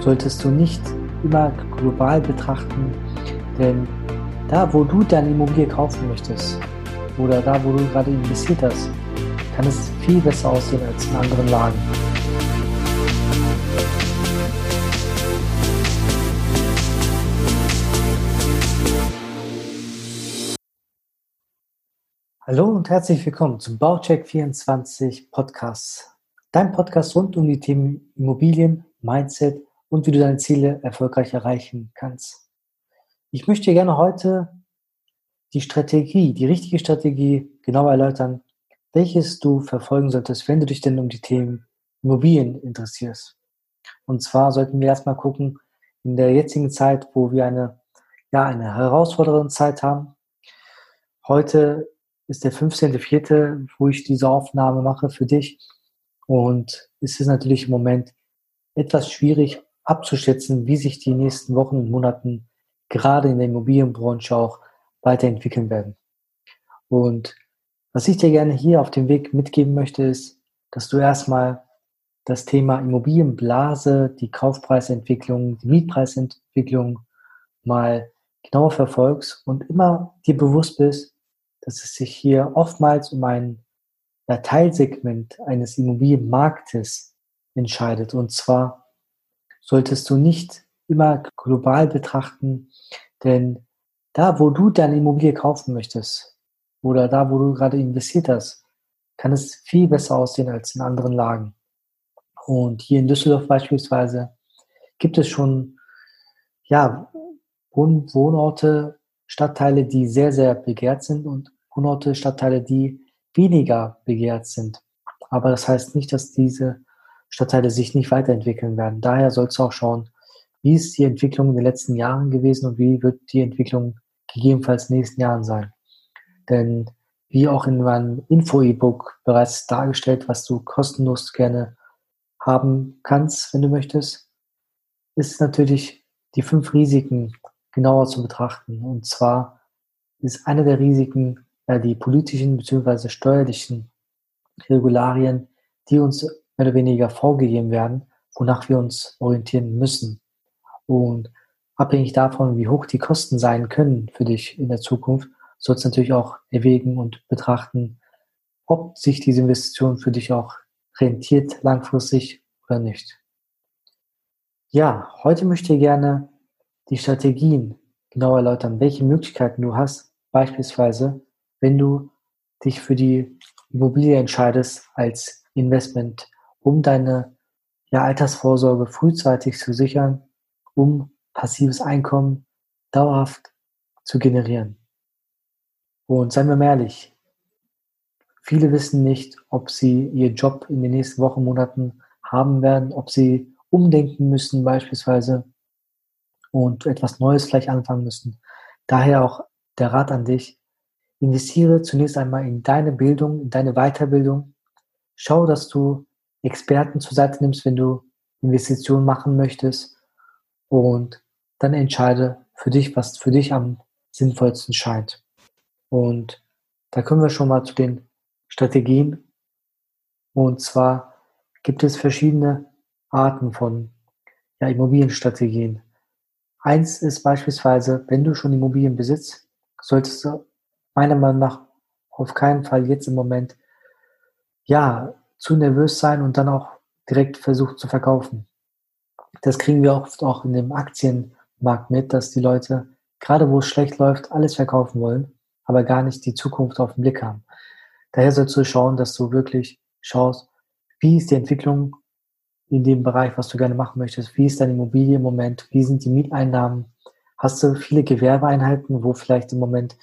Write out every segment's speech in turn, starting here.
solltest du nicht immer global betrachten, denn da, wo du deine Immobilie kaufen möchtest oder da, wo du gerade investiert hast, kann es viel besser aussehen als in anderen Lagen. Hallo und herzlich willkommen zum Baucheck 24 Podcast. Dein Podcast rund um die Themen Immobilien, Mindset und wie du deine Ziele erfolgreich erreichen kannst. Ich möchte dir gerne heute die Strategie, die richtige Strategie genau erläutern, welches du verfolgen solltest, wenn du dich denn um die Themen Immobilien interessierst. Und zwar sollten wir erstmal gucken, in der jetzigen Zeit, wo wir eine, ja, eine herausfordernde Zeit haben. Heute ist der 15.04., wo ich diese Aufnahme mache für dich. Und es ist natürlich im Moment etwas schwierig abzuschätzen, wie sich die nächsten Wochen und Monaten gerade in der Immobilienbranche auch weiterentwickeln werden. Und was ich dir gerne hier auf dem Weg mitgeben möchte, ist, dass du erstmal das Thema Immobilienblase, die Kaufpreisentwicklung, die Mietpreisentwicklung mal genauer verfolgst und immer dir bewusst bist, dass es sich hier oftmals um ein Teilsegment eines Immobilienmarktes entscheidet. Und zwar solltest du nicht immer global betrachten, denn da, wo du deine Immobilie kaufen möchtest oder da, wo du gerade investiert hast, kann es viel besser aussehen als in anderen Lagen. Und hier in Düsseldorf beispielsweise gibt es schon ja, Wohnorte, Stadtteile, die sehr, sehr begehrt sind und Wohnorte, Stadtteile, die weniger begehrt sind. Aber das heißt nicht, dass diese Stadtteile sich nicht weiterentwickeln werden. Daher sollst du auch schauen, wie ist die Entwicklung in den letzten Jahren gewesen und wie wird die Entwicklung gegebenenfalls in den nächsten Jahren sein. Denn wie auch in meinem Info-E-Book bereits dargestellt, was du kostenlos gerne haben kannst, wenn du möchtest, ist natürlich die fünf Risiken genauer zu betrachten. Und zwar ist eine der Risiken äh, die politischen bzw. steuerlichen Regularien, die uns mehr oder weniger vorgegeben werden, wonach wir uns orientieren müssen. Und abhängig davon, wie hoch die Kosten sein können für dich in der Zukunft, sollst du natürlich auch erwägen und betrachten, ob sich diese Investition für dich auch rentiert langfristig oder nicht. Ja, heute möchte ich gerne die Strategien genau erläutern, welche Möglichkeiten du hast, beispielsweise wenn du dich für die Immobilie entscheidest als Investment, um deine ja, Altersvorsorge frühzeitig zu sichern, um passives Einkommen dauerhaft zu generieren. Und seien wir mal ehrlich, viele wissen nicht, ob sie ihren Job in den nächsten Wochen, Monaten haben werden, ob sie umdenken müssen beispielsweise und etwas Neues vielleicht anfangen müssen. Daher auch der Rat an dich, Investiere zunächst einmal in deine Bildung, in deine Weiterbildung. Schau, dass du Experten zur Seite nimmst, wenn du Investitionen machen möchtest. Und dann entscheide für dich, was für dich am sinnvollsten scheint. Und da kommen wir schon mal zu den Strategien. Und zwar gibt es verschiedene Arten von ja, Immobilienstrategien. Eins ist beispielsweise, wenn du schon Immobilien besitzt, solltest du meiner Meinung nach auf keinen Fall jetzt im Moment, ja, zu nervös sein und dann auch direkt versucht zu verkaufen. Das kriegen wir oft auch in dem Aktienmarkt mit, dass die Leute, gerade wo es schlecht läuft, alles verkaufen wollen, aber gar nicht die Zukunft auf den Blick haben. Daher sollst du schauen, dass du wirklich schaust, wie ist die Entwicklung in dem Bereich, was du gerne machen möchtest, wie ist deine Immobilie im Moment, wie sind die Mieteinnahmen, hast du viele Gewerbeeinheiten, wo vielleicht im Moment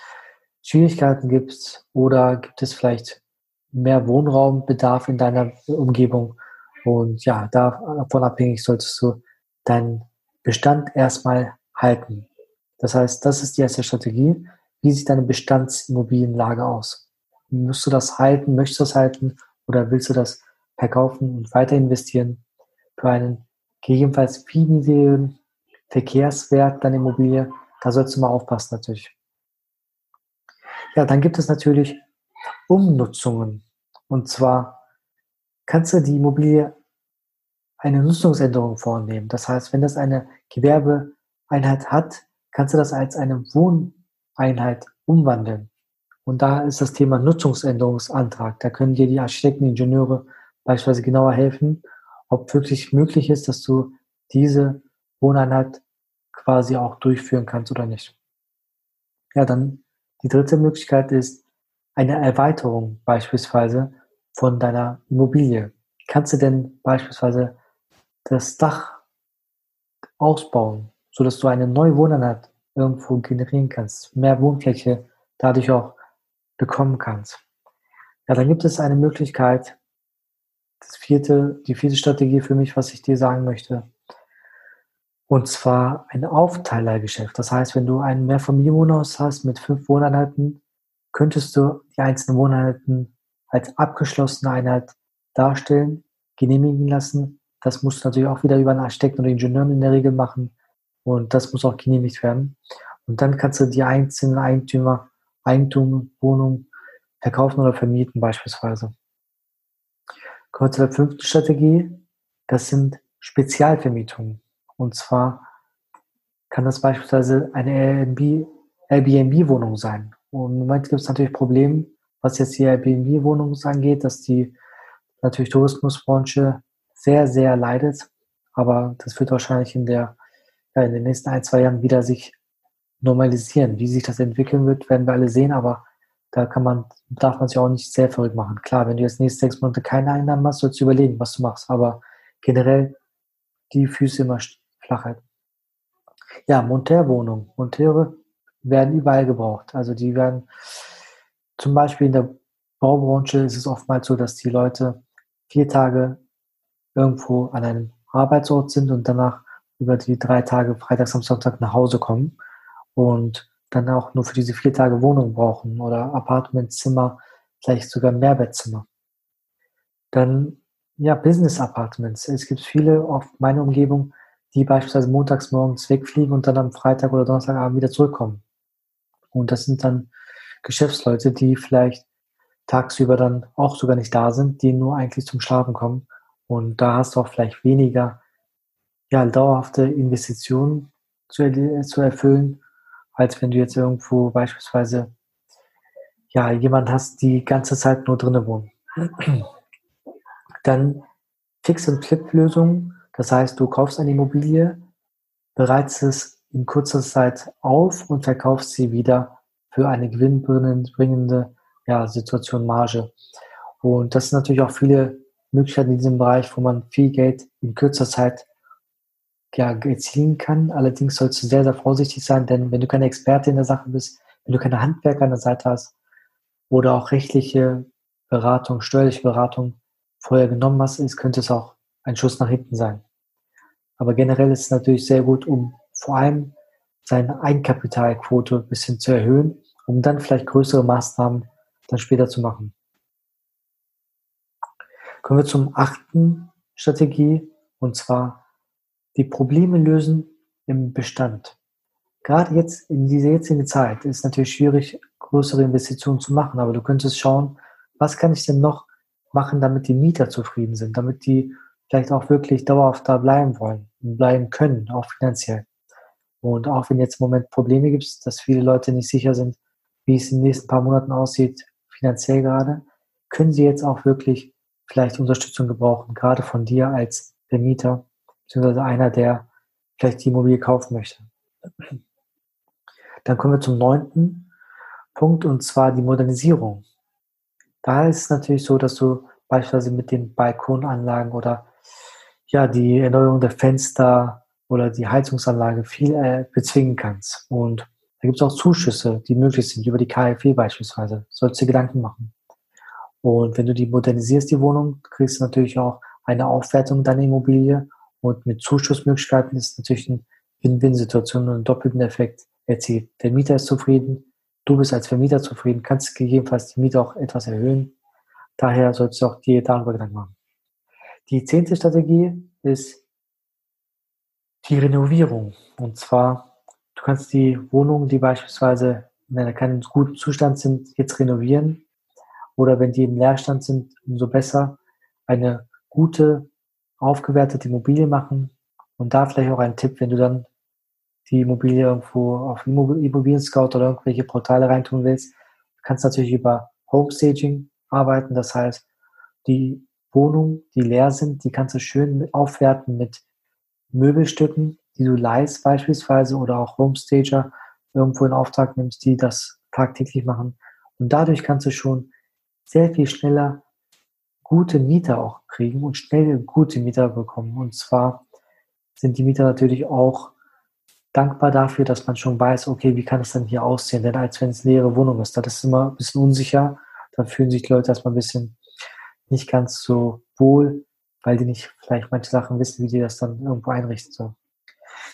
Schwierigkeiten gibt oder gibt es vielleicht mehr Wohnraumbedarf in deiner Umgebung? Und ja, davon abhängig solltest du deinen Bestand erstmal halten. Das heißt, das ist die erste Strategie. Wie sieht deine Bestandsimmobilienlage aus? Musst du das halten? Möchtest du das halten? Oder willst du das verkaufen und weiter investieren für einen gegebenenfalls viel niedrigen Verkehrswert deiner Immobilie? Da sollst du mal aufpassen natürlich. Ja, dann gibt es natürlich Umnutzungen. Und zwar kannst du die Immobilie eine Nutzungsänderung vornehmen. Das heißt, wenn das eine Gewerbeeinheit hat, kannst du das als eine Wohneinheit umwandeln. Und da ist das Thema Nutzungsänderungsantrag. Da können dir die Architekten, Ingenieure beispielsweise genauer helfen, ob wirklich möglich ist, dass du diese Wohneinheit quasi auch durchführen kannst oder nicht. Ja, dann die dritte Möglichkeit ist eine Erweiterung beispielsweise von deiner Immobilie. Kannst du denn beispielsweise das Dach ausbauen, sodass du eine neue Wohneinheit irgendwo generieren kannst, mehr Wohnfläche dadurch auch bekommen kannst? Ja, dann gibt es eine Möglichkeit, das vierte, die vierte Strategie für mich, was ich dir sagen möchte, und zwar ein Aufteilergeschäft. Das heißt, wenn du ein Mehrfamilienwohnhaus hast mit fünf Wohneinheiten, könntest du die einzelnen Wohneinheiten als abgeschlossene Einheit darstellen, genehmigen lassen. Das musst du natürlich auch wieder über einen Architekten oder Ingenieur in der Regel machen. Und das muss auch genehmigt werden. Und dann kannst du die einzelnen Eigentümer, Eigentum, Wohnung verkaufen oder vermieten beispielsweise. Kommen wir zu der fünften Strategie. Das sind Spezialvermietungen. Und zwar kann das beispielsweise eine Airbnb-Wohnung sein. Und im Moment gibt es natürlich Probleme, was jetzt die Airbnb-Wohnungen angeht, dass die natürlich Tourismusbranche sehr, sehr leidet. Aber das wird wahrscheinlich in der, ja, in den nächsten ein, zwei Jahren wieder sich normalisieren. Wie sich das entwickeln wird, werden wir alle sehen, aber da kann man, darf man sich auch nicht sehr verrückt machen. Klar, wenn du jetzt nächste sechs Monate keine Einnahmen hast, sollst du überlegen, was du machst. Aber generell die Füße immer Flachheit. Ja, Monteurwohnungen. Monteure werden überall gebraucht. Also die werden zum Beispiel in der Baubranche ist es oftmals so, dass die Leute vier Tage irgendwo an einem Arbeitsort sind und danach über die drei Tage Freitag, Samstag, Sonntag nach Hause kommen und dann auch nur für diese vier Tage Wohnung brauchen oder Apartmentzimmer, vielleicht sogar Mehrbettzimmer. Dann ja, Business Apartments. Es gibt viele auf meiner Umgebung, die beispielsweise montags morgens wegfliegen und dann am Freitag oder Donnerstagabend wieder zurückkommen. Und das sind dann Geschäftsleute, die vielleicht tagsüber dann auch sogar nicht da sind, die nur eigentlich zum Schlafen kommen. Und da hast du auch vielleicht weniger ja, dauerhafte Investitionen zu, zu erfüllen, als wenn du jetzt irgendwo beispielsweise ja, jemand hast, die ganze Zeit nur drinnen wohnen. Dann Fix- und Flip-Lösungen das heißt, du kaufst eine Immobilie, bereitest es in kurzer Zeit auf und verkaufst sie wieder für eine gewinnbringende ja, Situation Marge. Und das sind natürlich auch viele Möglichkeiten in diesem Bereich, wo man viel Geld in kürzer Zeit ja, erzielen kann. Allerdings sollst du sehr, sehr vorsichtig sein, denn wenn du keine Experte in der Sache bist, wenn du keine Handwerker an der Seite hast oder auch rechtliche Beratung, steuerliche Beratung vorher genommen hast, ist, könnte es auch ein Schuss nach hinten sein. Aber generell ist es natürlich sehr gut, um vor allem seine Eigenkapitalquote ein bisschen zu erhöhen, um dann vielleicht größere Maßnahmen dann später zu machen. Kommen wir zum achten Strategie und zwar die Probleme lösen im Bestand. Gerade jetzt in dieser jetzigen Zeit ist es natürlich schwierig, größere Investitionen zu machen, aber du könntest schauen, was kann ich denn noch machen, damit die Mieter zufrieden sind, damit die vielleicht auch wirklich dauerhaft da bleiben wollen und bleiben können, auch finanziell. Und auch wenn jetzt im Moment Probleme gibt, dass viele Leute nicht sicher sind, wie es in den nächsten paar Monaten aussieht, finanziell gerade, können sie jetzt auch wirklich vielleicht Unterstützung gebrauchen, gerade von dir als Vermieter, beziehungsweise einer, der vielleicht die Immobilie kaufen möchte. Dann kommen wir zum neunten Punkt und zwar die Modernisierung. Da ist es natürlich so, dass du beispielsweise mit den Balkonanlagen oder ja, die Erneuerung der Fenster oder die Heizungsanlage viel äh, bezwingen kannst. Und da gibt es auch Zuschüsse, die möglich sind, über die KfW beispielsweise. Sollst du dir Gedanken machen. Und wenn du die modernisierst, die Wohnung, kriegst du natürlich auch eine Aufwertung deiner Immobilie. Und mit Zuschussmöglichkeiten ist natürlich eine Win-Win-Situation und einen doppelten Effekt erzielt. Der Mieter ist zufrieden, du bist als Vermieter zufrieden, kannst gegebenenfalls die Miete auch etwas erhöhen. Daher solltest du auch dir darüber Gedanken machen. Die zehnte Strategie ist die Renovierung. Und zwar, du kannst die Wohnungen, die beispielsweise in einem keinen guten Zustand sind, jetzt renovieren. Oder wenn die im Leerstand sind, umso besser. Eine gute aufgewertete Immobilien machen. Und da vielleicht auch ein Tipp, wenn du dann die Immobilie irgendwo auf Immobilien Scout oder irgendwelche Portale reintun willst. Du kannst natürlich über Homestaging arbeiten. Das heißt, die Wohnungen, die leer sind, die kannst du schön aufwerten mit Möbelstücken, die du leihst beispielsweise oder auch Homestager irgendwo in Auftrag nimmst, die das tagtäglich machen. Und dadurch kannst du schon sehr viel schneller gute Mieter auch kriegen und schnell gute Mieter bekommen. Und zwar sind die Mieter natürlich auch dankbar dafür, dass man schon weiß, okay, wie kann es denn hier aussehen? Denn als wenn es leere Wohnung ist, das ist immer ein bisschen unsicher. Dann fühlen sich die Leute erstmal ein bisschen nicht ganz so wohl, weil die nicht vielleicht manche Sachen wissen, wie die das dann irgendwo einrichten sollen.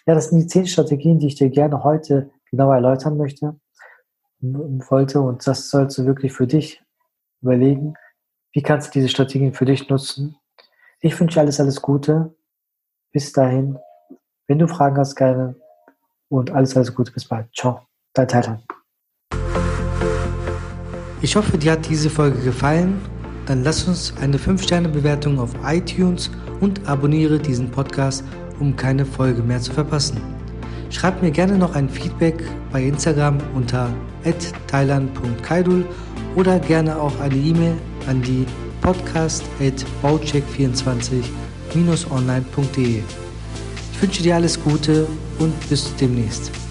Ja, das sind die zehn Strategien, die ich dir gerne heute genauer erläutern möchte, wollte. Und das sollst du wirklich für dich überlegen. Wie kannst du diese Strategien für dich nutzen? Ich wünsche alles, alles Gute. Bis dahin. Wenn du Fragen hast, gerne. Und alles, alles Gute. Bis bald. Ciao. Dein Titan. Ich hoffe, dir hat diese Folge gefallen. Dann lass uns eine 5-Sterne-Bewertung auf iTunes und abonniere diesen Podcast, um keine Folge mehr zu verpassen. Schreib mir gerne noch ein Feedback bei Instagram unter thailand.kaidul oder gerne auch eine E-Mail an die podcast.baucheck24-online.de. Ich wünsche dir alles Gute und bis demnächst.